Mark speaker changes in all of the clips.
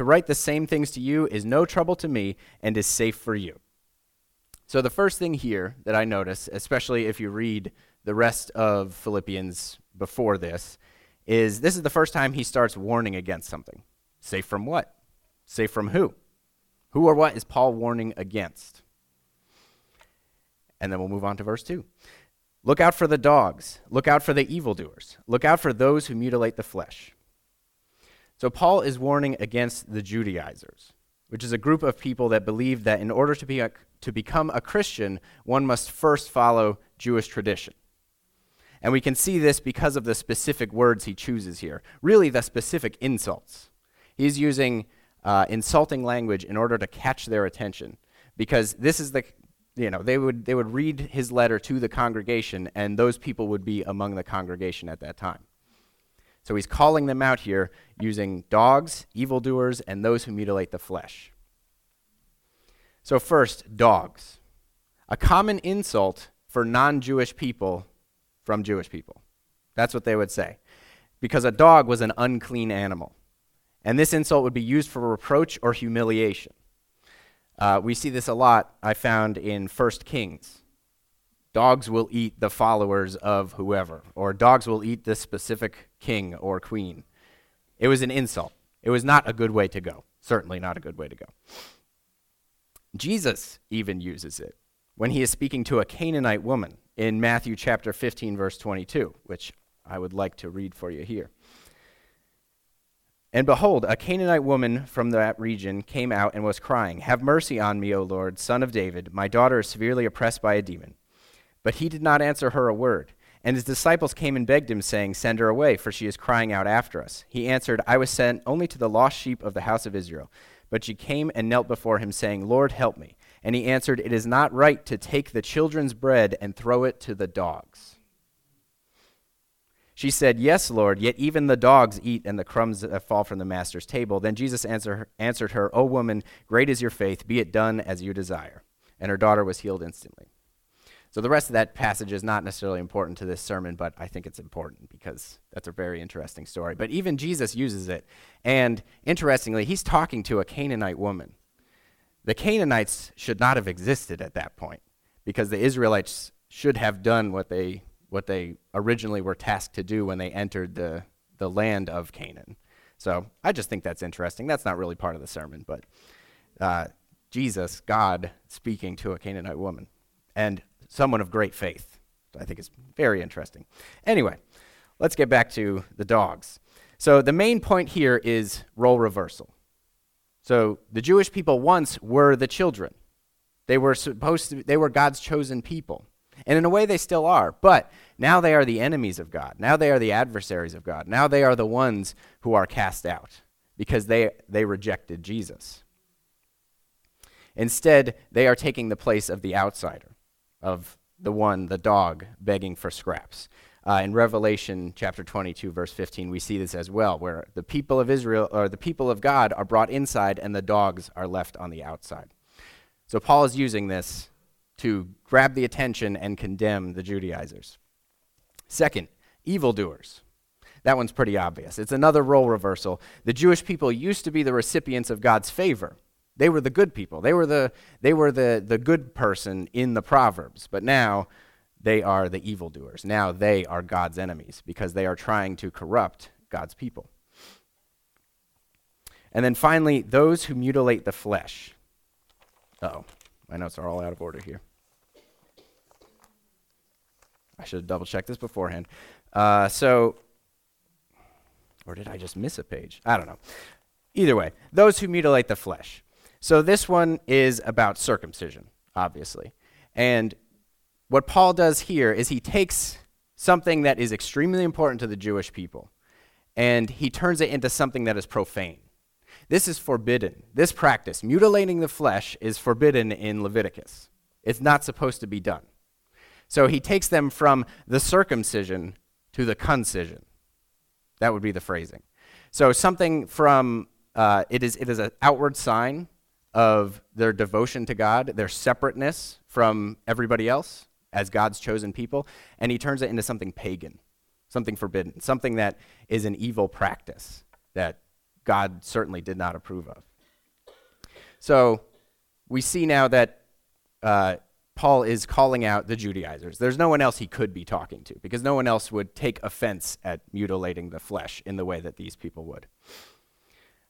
Speaker 1: To write the same things to you is no trouble to me and is safe for you. So, the first thing here that I notice, especially if you read the rest of Philippians before this, is this is the first time he starts warning against something. Safe from what? Safe from who? Who or what is Paul warning against? And then we'll move on to verse 2. Look out for the dogs. Look out for the evildoers. Look out for those who mutilate the flesh. So, Paul is warning against the Judaizers, which is a group of people that believe that in order to, be a, to become a Christian, one must first follow Jewish tradition. And we can see this because of the specific words he chooses here, really, the specific insults. He's using uh, insulting language in order to catch their attention because this is the you know they would they would read his letter to the congregation and those people would be among the congregation at that time so he's calling them out here using dogs evildoers and those who mutilate the flesh. So first dogs. A common insult for non-jewish people from jewish people. That's what they would say. Because a dog was an unclean animal. And this insult would be used for reproach or humiliation. Uh, we see this a lot, I found in 1 Kings. Dogs will eat the followers of whoever, or dogs will eat the specific king or queen. It was an insult. It was not a good way to go. Certainly not a good way to go. Jesus even uses it when he is speaking to a Canaanite woman in Matthew chapter 15, verse 22, which I would like to read for you here. And behold, a Canaanite woman from that region came out and was crying, Have mercy on me, O Lord, son of David. My daughter is severely oppressed by a demon. But he did not answer her a word. And his disciples came and begged him, saying, Send her away, for she is crying out after us. He answered, I was sent only to the lost sheep of the house of Israel. But she came and knelt before him, saying, Lord, help me. And he answered, It is not right to take the children's bread and throw it to the dogs. She said, Yes, Lord, yet even the dogs eat and the crumbs that fall from the master's table. Then Jesus answer, answered her, O woman, great is your faith, be it done as you desire. And her daughter was healed instantly. So the rest of that passage is not necessarily important to this sermon, but I think it's important because that's a very interesting story. But even Jesus uses it. And interestingly, he's talking to a Canaanite woman. The Canaanites should not have existed at that point because the Israelites should have done what they what they originally were tasked to do when they entered the, the land of Canaan. So I just think that's interesting. That's not really part of the sermon, but uh, Jesus, God, speaking to a Canaanite woman and someone of great faith. I think it's very interesting. Anyway, let's get back to the dogs. So the main point here is role reversal. So the Jewish people once were the children. They were supposed to they were God's chosen people. And in a way, they still are. But now they are the enemies of God. Now they are the adversaries of God. Now they are the ones who are cast out because they, they rejected Jesus. Instead, they are taking the place of the outsider, of the one, the dog, begging for scraps. Uh, in Revelation chapter 22, verse 15, we see this as well, where the people of Israel, or the people of God, are brought inside and the dogs are left on the outside. So Paul is using this to grab the attention and condemn the Judaizers. Second, evildoers. That one's pretty obvious. It's another role reversal. The Jewish people used to be the recipients of God's favor. They were the good people. They were the, they were the, the good person in the Proverbs. But now they are the evildoers. Now they are God's enemies because they are trying to corrupt God's people. And then finally, those who mutilate the flesh. oh, my notes are all out of order here. I should have double checked this beforehand. Uh, so, or did I just miss a page? I don't know. Either way, those who mutilate the flesh. So this one is about circumcision, obviously. And what Paul does here is he takes something that is extremely important to the Jewish people and he turns it into something that is profane. This is forbidden. This practice, mutilating the flesh, is forbidden in Leviticus. It's not supposed to be done. So he takes them from the circumcision to the concision. That would be the phrasing. So something from uh, it is it is an outward sign of their devotion to God, their separateness from everybody else as God's chosen people, and he turns it into something pagan, something forbidden, something that is an evil practice that God certainly did not approve of. So we see now that uh, Paul is calling out the Judaizers. There's no one else he could be talking to because no one else would take offense at mutilating the flesh in the way that these people would.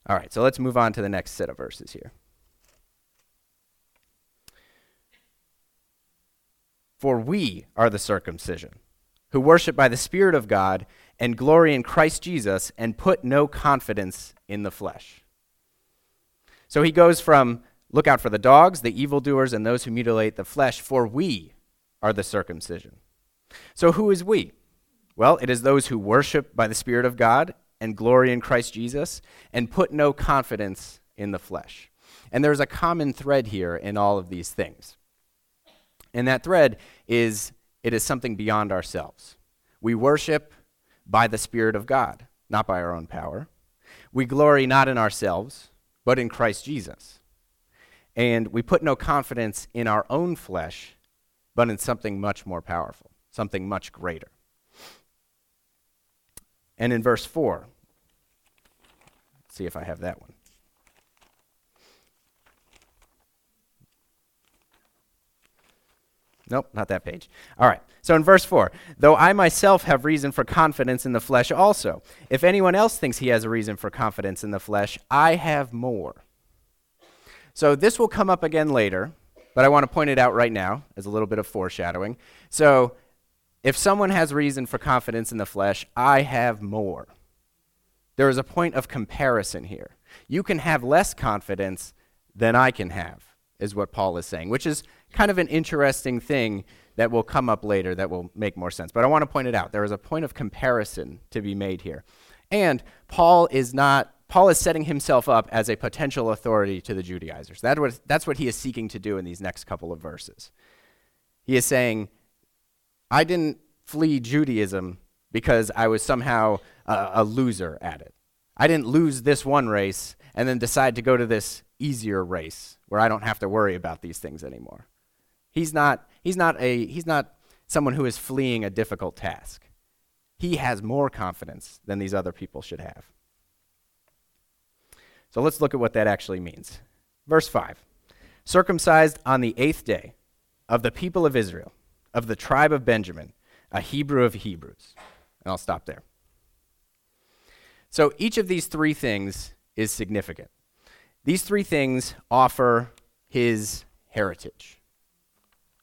Speaker 1: All right, so let's move on to the next set of verses here. For we are the circumcision, who worship by the Spirit of God and glory in Christ Jesus and put no confidence in the flesh. So he goes from look out for the dogs, the evildoers, and those who mutilate the flesh, for we are the circumcision. So who is we? Well, it is those who worship by the Spirit of God and glory in Christ Jesus and put no confidence in the flesh. And there's a common thread here in all of these things. And that thread is it is something beyond ourselves. We worship by the Spirit of God, not by our own power. We glory not in ourselves, but in Christ Jesus. And we put no confidence in our own flesh, but in something much more powerful, something much greater. And in verse 4, see if I have that one. Nope, not that page. All right. So in verse 4, though I myself have reason for confidence in the flesh also, if anyone else thinks he has a reason for confidence in the flesh, I have more. So this will come up again later, but I want to point it out right now as a little bit of foreshadowing. So if someone has reason for confidence in the flesh, I have more. There is a point of comparison here. You can have less confidence than I can have, is what Paul is saying, which is kind of an interesting thing that will come up later that will make more sense. But I want to point it out. There is a point of comparison to be made here. And Paul is not Paul is setting himself up as a potential authority to the Judaizers. That was, that's what he is seeking to do in these next couple of verses. He is saying, I didn't flee Judaism because I was somehow a, a loser at it. I didn't lose this one race and then decide to go to this easier race where I don't have to worry about these things anymore. He's not, he's not, a, he's not someone who is fleeing a difficult task. He has more confidence than these other people should have. So let's look at what that actually means. Verse 5 Circumcised on the eighth day of the people of Israel, of the tribe of Benjamin, a Hebrew of Hebrews. And I'll stop there. So each of these three things is significant. These three things offer his heritage,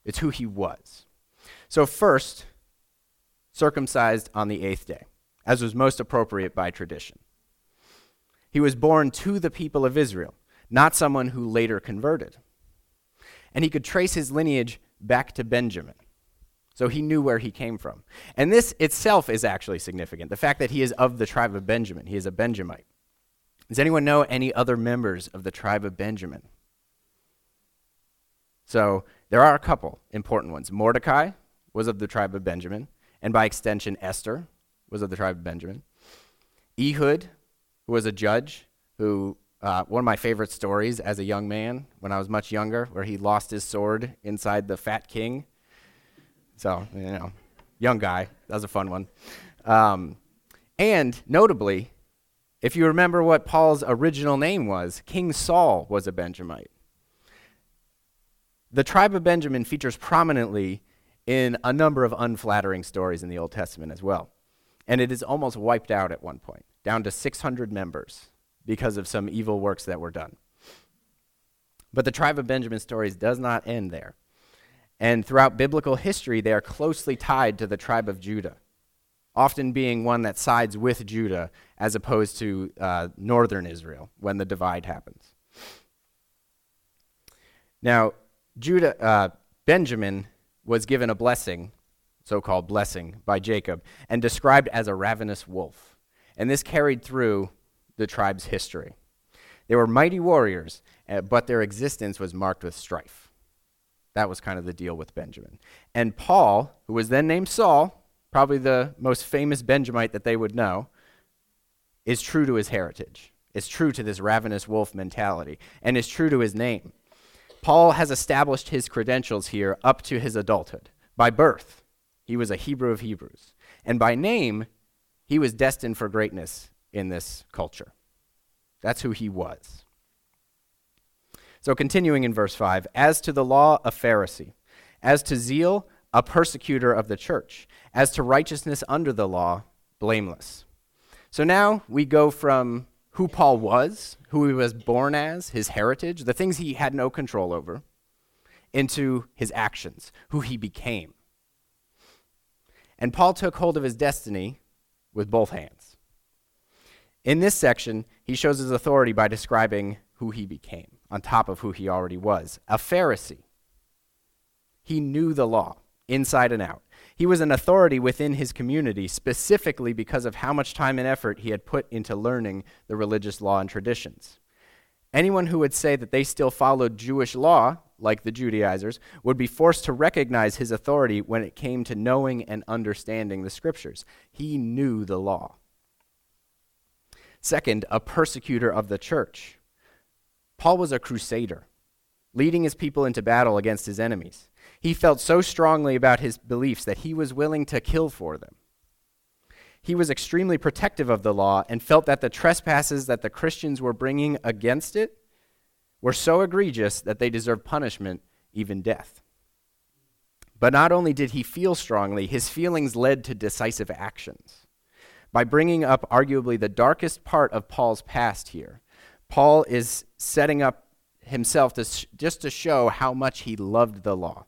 Speaker 1: it's who he was. So, first, circumcised on the eighth day, as was most appropriate by tradition. He was born to the people of Israel, not someone who later converted. And he could trace his lineage back to Benjamin. So he knew where he came from. And this itself is actually significant the fact that he is of the tribe of Benjamin. He is a Benjamite. Does anyone know any other members of the tribe of Benjamin? So there are a couple important ones. Mordecai was of the tribe of Benjamin, and by extension, Esther was of the tribe of Benjamin. Ehud who was a judge, who, uh, one of my favorite stories as a young man when I was much younger, where he lost his sword inside the fat king. So, you know, young guy. That was a fun one. Um, and notably, if you remember what Paul's original name was, King Saul was a Benjamite. The tribe of Benjamin features prominently in a number of unflattering stories in the Old Testament as well. And it is almost wiped out at one point down to 600 members because of some evil works that were done. But the tribe of Benjamin stories does not end there. And throughout biblical history, they are closely tied to the tribe of Judah, often being one that sides with Judah as opposed to uh, northern Israel when the divide happens. Now, Judah, uh, Benjamin was given a blessing, so called blessing, by Jacob, and described as a ravenous wolf and this carried through the tribe's history. They were mighty warriors, uh, but their existence was marked with strife. That was kind of the deal with Benjamin. And Paul, who was then named Saul, probably the most famous Benjamite that they would know, is true to his heritage, is true to this ravenous wolf mentality, and is true to his name. Paul has established his credentials here up to his adulthood. By birth, he was a Hebrew of Hebrews. And by name, he was destined for greatness in this culture. That's who he was. So, continuing in verse 5 As to the law, a Pharisee. As to zeal, a persecutor of the church. As to righteousness under the law, blameless. So now we go from who Paul was, who he was born as, his heritage, the things he had no control over, into his actions, who he became. And Paul took hold of his destiny with both hands. In this section, he shows his authority by describing who he became, on top of who he already was a Pharisee. He knew the law inside and out. He was an authority within his community specifically because of how much time and effort he had put into learning the religious law and traditions. Anyone who would say that they still followed Jewish law, like the Judaizers, would be forced to recognize his authority when it came to knowing and understanding the scriptures. He knew the law. Second, a persecutor of the church. Paul was a crusader, leading his people into battle against his enemies. He felt so strongly about his beliefs that he was willing to kill for them. He was extremely protective of the law and felt that the trespasses that the Christians were bringing against it were so egregious that they deserved punishment, even death. But not only did he feel strongly, his feelings led to decisive actions. By bringing up arguably the darkest part of Paul's past here, Paul is setting up himself to sh- just to show how much he loved the law.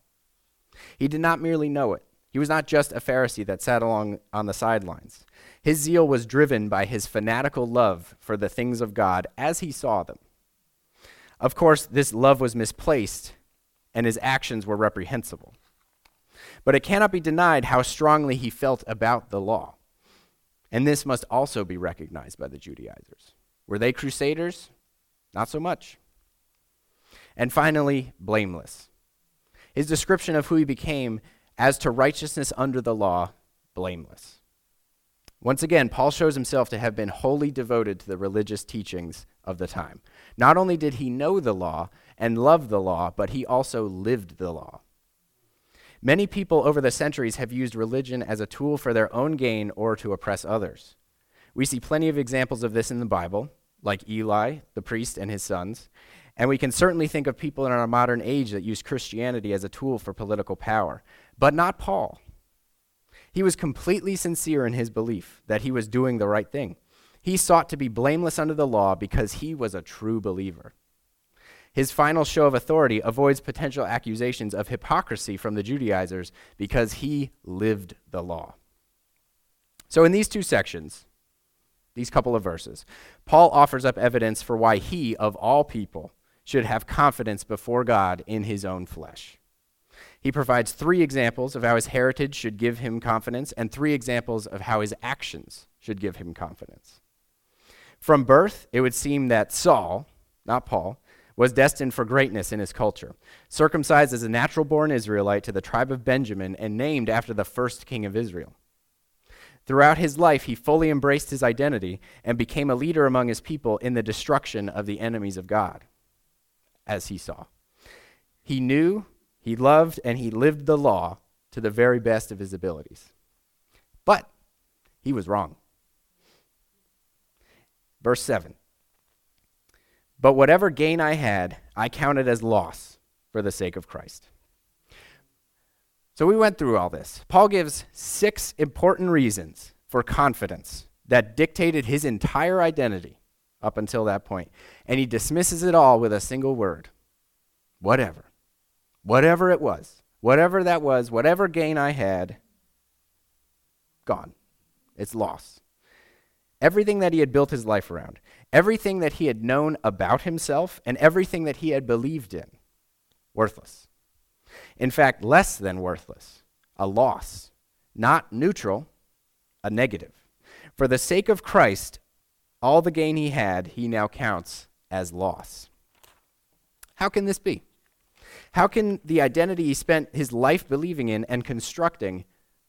Speaker 1: He did not merely know it. He was not just a Pharisee that sat along on the sidelines. His zeal was driven by his fanatical love for the things of God as he saw them. Of course, this love was misplaced and his actions were reprehensible. But it cannot be denied how strongly he felt about the law. And this must also be recognized by the Judaizers. Were they crusaders? Not so much. And finally, blameless. His description of who he became as to righteousness under the law, blameless. Once again, Paul shows himself to have been wholly devoted to the religious teachings of the time. Not only did he know the law and love the law, but he also lived the law. Many people over the centuries have used religion as a tool for their own gain or to oppress others. We see plenty of examples of this in the Bible, like Eli, the priest, and his sons, and we can certainly think of people in our modern age that use Christianity as a tool for political power, but not Paul. He was completely sincere in his belief that he was doing the right thing. He sought to be blameless under the law because he was a true believer. His final show of authority avoids potential accusations of hypocrisy from the Judaizers because he lived the law. So, in these two sections, these couple of verses, Paul offers up evidence for why he, of all people, should have confidence before God in his own flesh. He provides three examples of how his heritage should give him confidence, and three examples of how his actions should give him confidence. From birth, it would seem that Saul, not Paul, was destined for greatness in his culture. Circumcised as a natural born Israelite to the tribe of Benjamin and named after the first king of Israel. Throughout his life, he fully embraced his identity and became a leader among his people in the destruction of the enemies of God as he saw. He knew, he loved, and he lived the law to the very best of his abilities. But he was wrong. Verse 7 But whatever gain I had, I counted as loss for the sake of Christ. So we went through all this. Paul gives six important reasons for confidence that dictated his entire identity up until that point. And he dismisses it all with a single word whatever. Whatever it was, whatever that was, whatever gain I had, gone. It's loss. Everything that he had built his life around, everything that he had known about himself, and everything that he had believed in, worthless. In fact, less than worthless, a loss. Not neutral, a negative. For the sake of Christ, all the gain he had, he now counts as loss. How can this be? How can the identity he spent his life believing in and constructing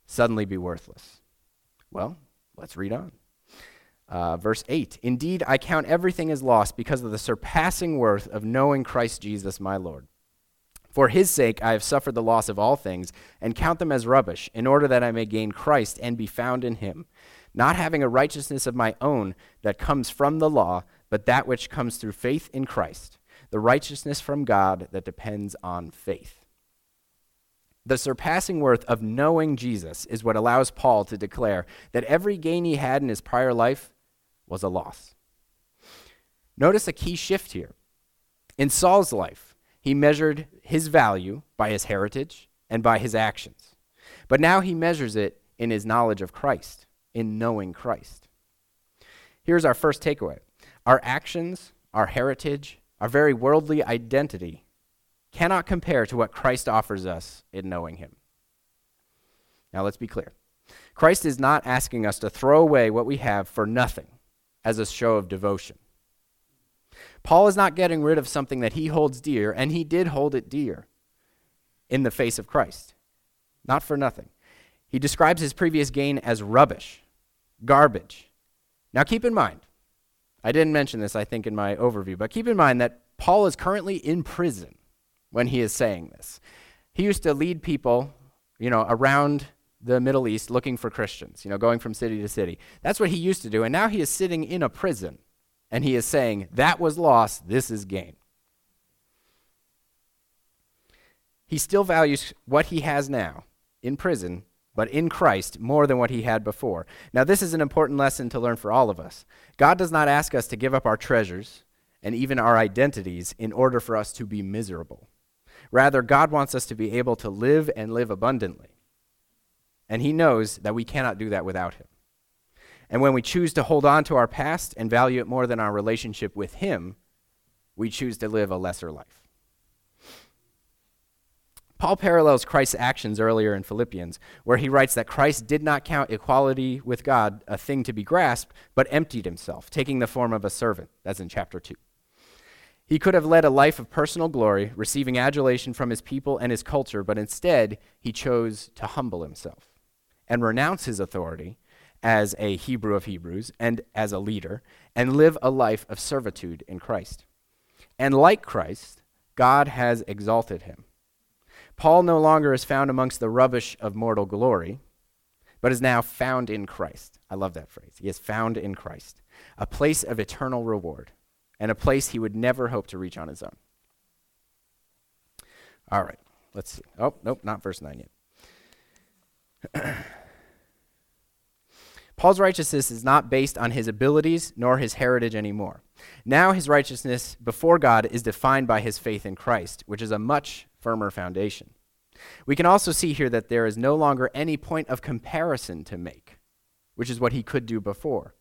Speaker 1: suddenly be worthless? Well, let's read on. Uh, verse 8 Indeed, I count everything as loss because of the surpassing worth of knowing Christ Jesus my Lord. For his sake I have suffered the loss of all things, and count them as rubbish, in order that I may gain Christ and be found in him not having a righteousness of my own that comes from the law, but that which comes through faith in Christ, the righteousness from God that depends on faith. The surpassing worth of knowing Jesus is what allows Paul to declare that every gain he had in his prior life was a loss. Notice a key shift here. In Saul's life, he measured his value by his heritage and by his actions. But now he measures it in his knowledge of Christ, in knowing Christ. Here's our first takeaway our actions, our heritage, our very worldly identity cannot compare to what Christ offers us in knowing him. Now let's be clear. Christ is not asking us to throw away what we have for nothing as a show of devotion. Paul is not getting rid of something that he holds dear, and he did hold it dear in the face of Christ. Not for nothing. He describes his previous gain as rubbish, garbage. Now keep in mind, I didn't mention this, I think, in my overview, but keep in mind that Paul is currently in prison when he is saying this. He used to lead people, you know, around the Middle East looking for Christians, you know, going from city to city. That's what he used to do. And now he is sitting in a prison and he is saying, That was loss, this is gain. He still values what he has now in prison, but in Christ more than what he had before. Now, this is an important lesson to learn for all of us. God does not ask us to give up our treasures and even our identities in order for us to be miserable. Rather, God wants us to be able to live and live abundantly. And He knows that we cannot do that without Him. And when we choose to hold on to our past and value it more than our relationship with Him, we choose to live a lesser life. Paul parallels Christ's actions earlier in Philippians, where he writes that Christ did not count equality with God a thing to be grasped, but emptied himself, taking the form of a servant. That's in chapter 2. He could have led a life of personal glory, receiving adulation from his people and his culture, but instead he chose to humble himself and renounce his authority as a Hebrew of Hebrews and as a leader, and live a life of servitude in Christ. And like Christ, God has exalted him. Paul no longer is found amongst the rubbish of mortal glory, but is now found in Christ. I love that phrase. He is found in Christ, a place of eternal reward and a place he would never hope to reach on his own. All right, let's see. Oh, nope, not verse 9 yet. Paul's righteousness is not based on his abilities nor his heritage anymore. Now his righteousness before God is defined by his faith in Christ, which is a much firmer foundation. We can also see here that there is no longer any point of comparison to make, which is what he could do before.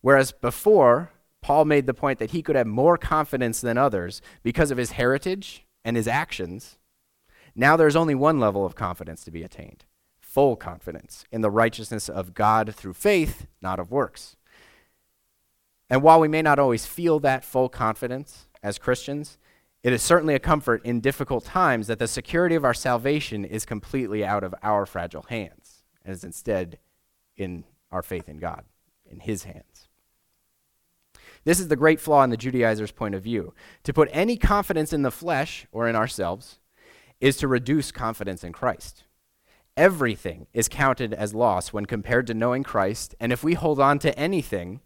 Speaker 1: Whereas before, Paul made the point that he could have more confidence than others because of his heritage and his actions. Now there's only one level of confidence to be attained full confidence in the righteousness of God through faith, not of works. And while we may not always feel that full confidence as Christians, it is certainly a comfort in difficult times that the security of our salvation is completely out of our fragile hands and is instead in our faith in God, in His hands. This is the great flaw in the Judaizers' point of view. To put any confidence in the flesh or in ourselves is to reduce confidence in Christ. Everything is counted as loss when compared to knowing Christ, and if we hold on to anything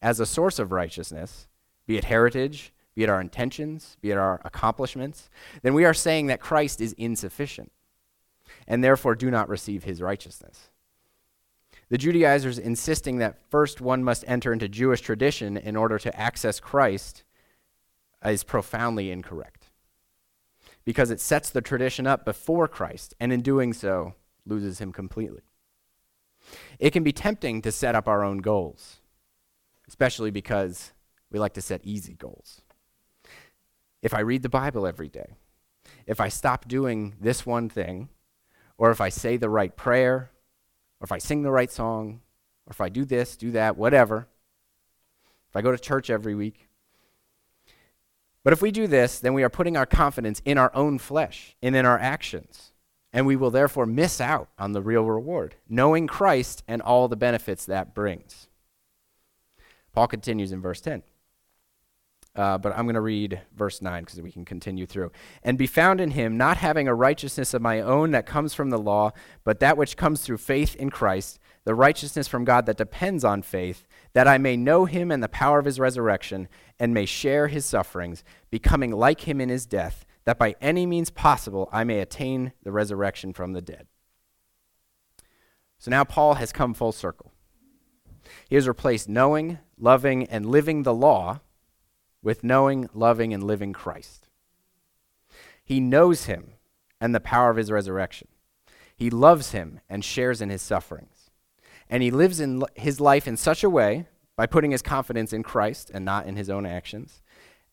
Speaker 1: as a source of righteousness, be it heritage, be it our intentions, be it our accomplishments, then we are saying that Christ is insufficient and therefore do not receive his righteousness. The Judaizers insisting that first one must enter into Jewish tradition in order to access Christ is profoundly incorrect because it sets the tradition up before Christ and in doing so loses him completely. It can be tempting to set up our own goals, especially because we like to set easy goals. If I read the Bible every day, if I stop doing this one thing, or if I say the right prayer, or if I sing the right song, or if I do this, do that, whatever, if I go to church every week. But if we do this, then we are putting our confidence in our own flesh and in our actions. And we will therefore miss out on the real reward, knowing Christ and all the benefits that brings. Paul continues in verse 10. Uh, but I'm going to read verse 9 because we can continue through. And be found in him, not having a righteousness of my own that comes from the law, but that which comes through faith in Christ, the righteousness from God that depends on faith, that I may know him and the power of his resurrection, and may share his sufferings, becoming like him in his death, that by any means possible I may attain the resurrection from the dead. So now Paul has come full circle. He has replaced knowing, loving, and living the law with knowing, loving, and living Christ. He knows him and the power of his resurrection. He loves him and shares in his sufferings. And he lives in his life in such a way, by putting his confidence in Christ and not in his own actions,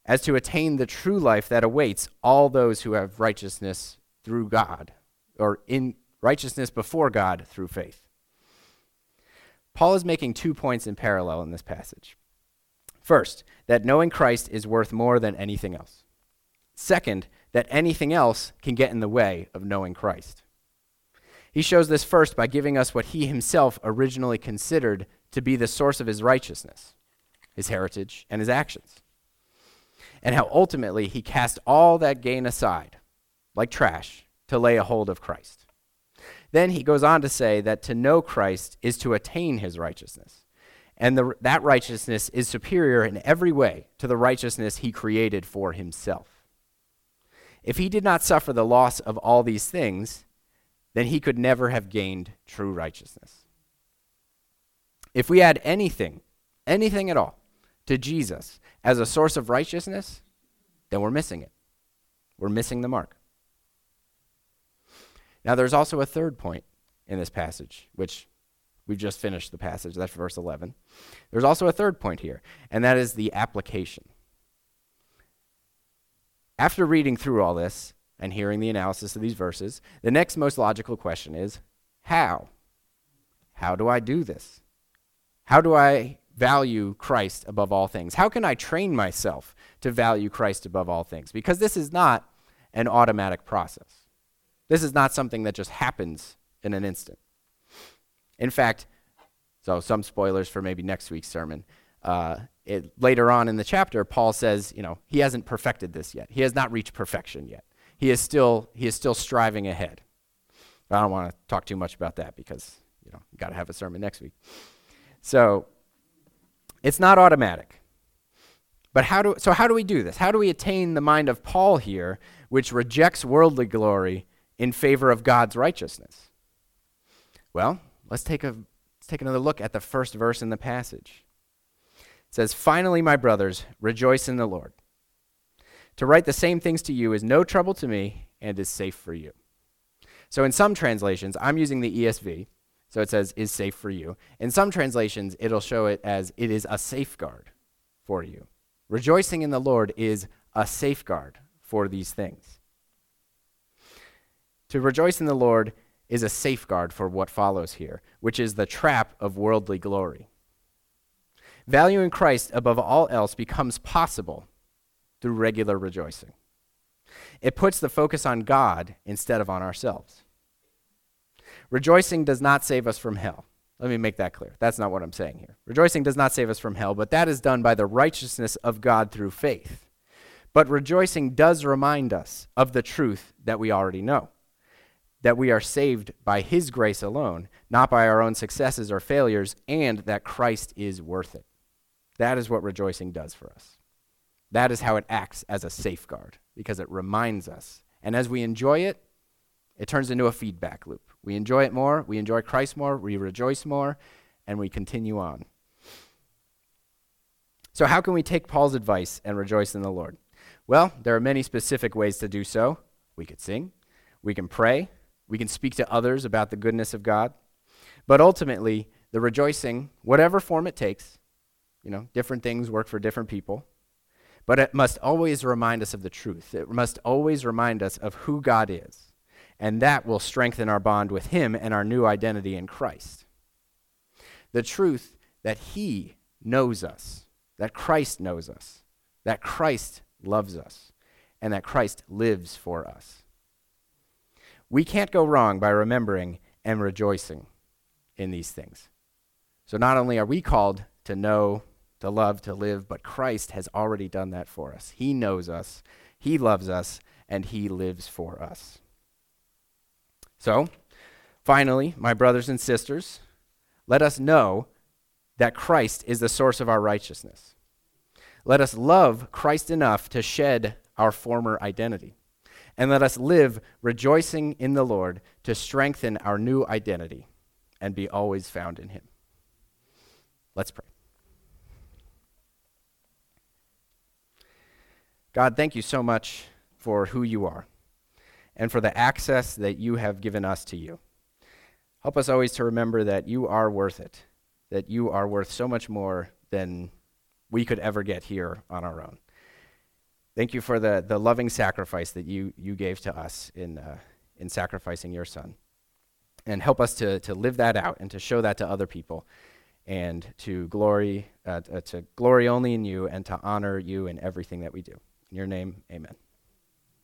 Speaker 1: as to attain the true life that awaits all those who have righteousness through God, or in righteousness before God through faith. Paul is making two points in parallel in this passage. First, that knowing Christ is worth more than anything else. Second, that anything else can get in the way of knowing Christ. He shows this first by giving us what he himself originally considered to be the source of his righteousness, his heritage, and his actions. And how ultimately he cast all that gain aside, like trash, to lay a hold of Christ. Then he goes on to say that to know Christ is to attain his righteousness. And the, that righteousness is superior in every way to the righteousness he created for himself. If he did not suffer the loss of all these things, then he could never have gained true righteousness. If we add anything, anything at all, to Jesus as a source of righteousness, then we're missing it. We're missing the mark. Now, there's also a third point in this passage, which we've just finished the passage. That's verse 11. There's also a third point here, and that is the application. After reading through all this and hearing the analysis of these verses, the next most logical question is how? How do I do this? How do I value Christ above all things? How can I train myself to value Christ above all things? Because this is not an automatic process. This is not something that just happens in an instant. In fact, so some spoilers for maybe next week's sermon. Uh, it, later on in the chapter, Paul says, you know, he hasn't perfected this yet. He has not reached perfection yet. He is still he is still striving ahead. I don't want to talk too much about that because you know you got to have a sermon next week. So it's not automatic. But how do so how do we do this? How do we attain the mind of Paul here, which rejects worldly glory in favor of God's righteousness? Well, let's take, a, let's take another look at the first verse in the passage. It says, Finally, my brothers, rejoice in the Lord. To write the same things to you is no trouble to me and is safe for you. So, in some translations, I'm using the ESV, so it says, is safe for you. In some translations, it'll show it as, it is a safeguard for you. Rejoicing in the Lord is a safeguard for these things. To rejoice in the Lord is a safeguard for what follows here, which is the trap of worldly glory. Valuing Christ above all else becomes possible through regular rejoicing. It puts the focus on God instead of on ourselves. Rejoicing does not save us from hell. Let me make that clear. That's not what I'm saying here. Rejoicing does not save us from hell, but that is done by the righteousness of God through faith. But rejoicing does remind us of the truth that we already know that we are saved by His grace alone, not by our own successes or failures, and that Christ is worth it. That is what rejoicing does for us. That is how it acts as a safeguard, because it reminds us. And as we enjoy it, it turns into a feedback loop. We enjoy it more, we enjoy Christ more, we rejoice more, and we continue on. So, how can we take Paul's advice and rejoice in the Lord? Well, there are many specific ways to do so. We could sing, we can pray, we can speak to others about the goodness of God. But ultimately, the rejoicing, whatever form it takes, you know, different things work for different people, but it must always remind us of the truth. It must always remind us of who God is. And that will strengthen our bond with Him and our new identity in Christ. The truth that He knows us, that Christ knows us, that Christ loves us, and that Christ lives for us. We can't go wrong by remembering and rejoicing in these things. So not only are we called to know, to love, to live, but Christ has already done that for us. He knows us, He loves us, and He lives for us. So, finally, my brothers and sisters, Let us know that Christ is the source of our righteousness. Let us love Christ enough to shed our former identity. And let us live rejoicing in the Lord to strengthen our new identity and be always found in Him. Let's pray. God, thank you so much for who you are and for the access that you have given us to you. Help us always to remember that you are worth it, that you are worth so much more than we could ever get here on our own. Thank you for the, the loving sacrifice that you, you gave to us in, uh, in sacrificing your son. And help us to, to live that out and to show that to other people and to glory, uh, to glory only in you and to honor you in everything that we do. In your name, amen.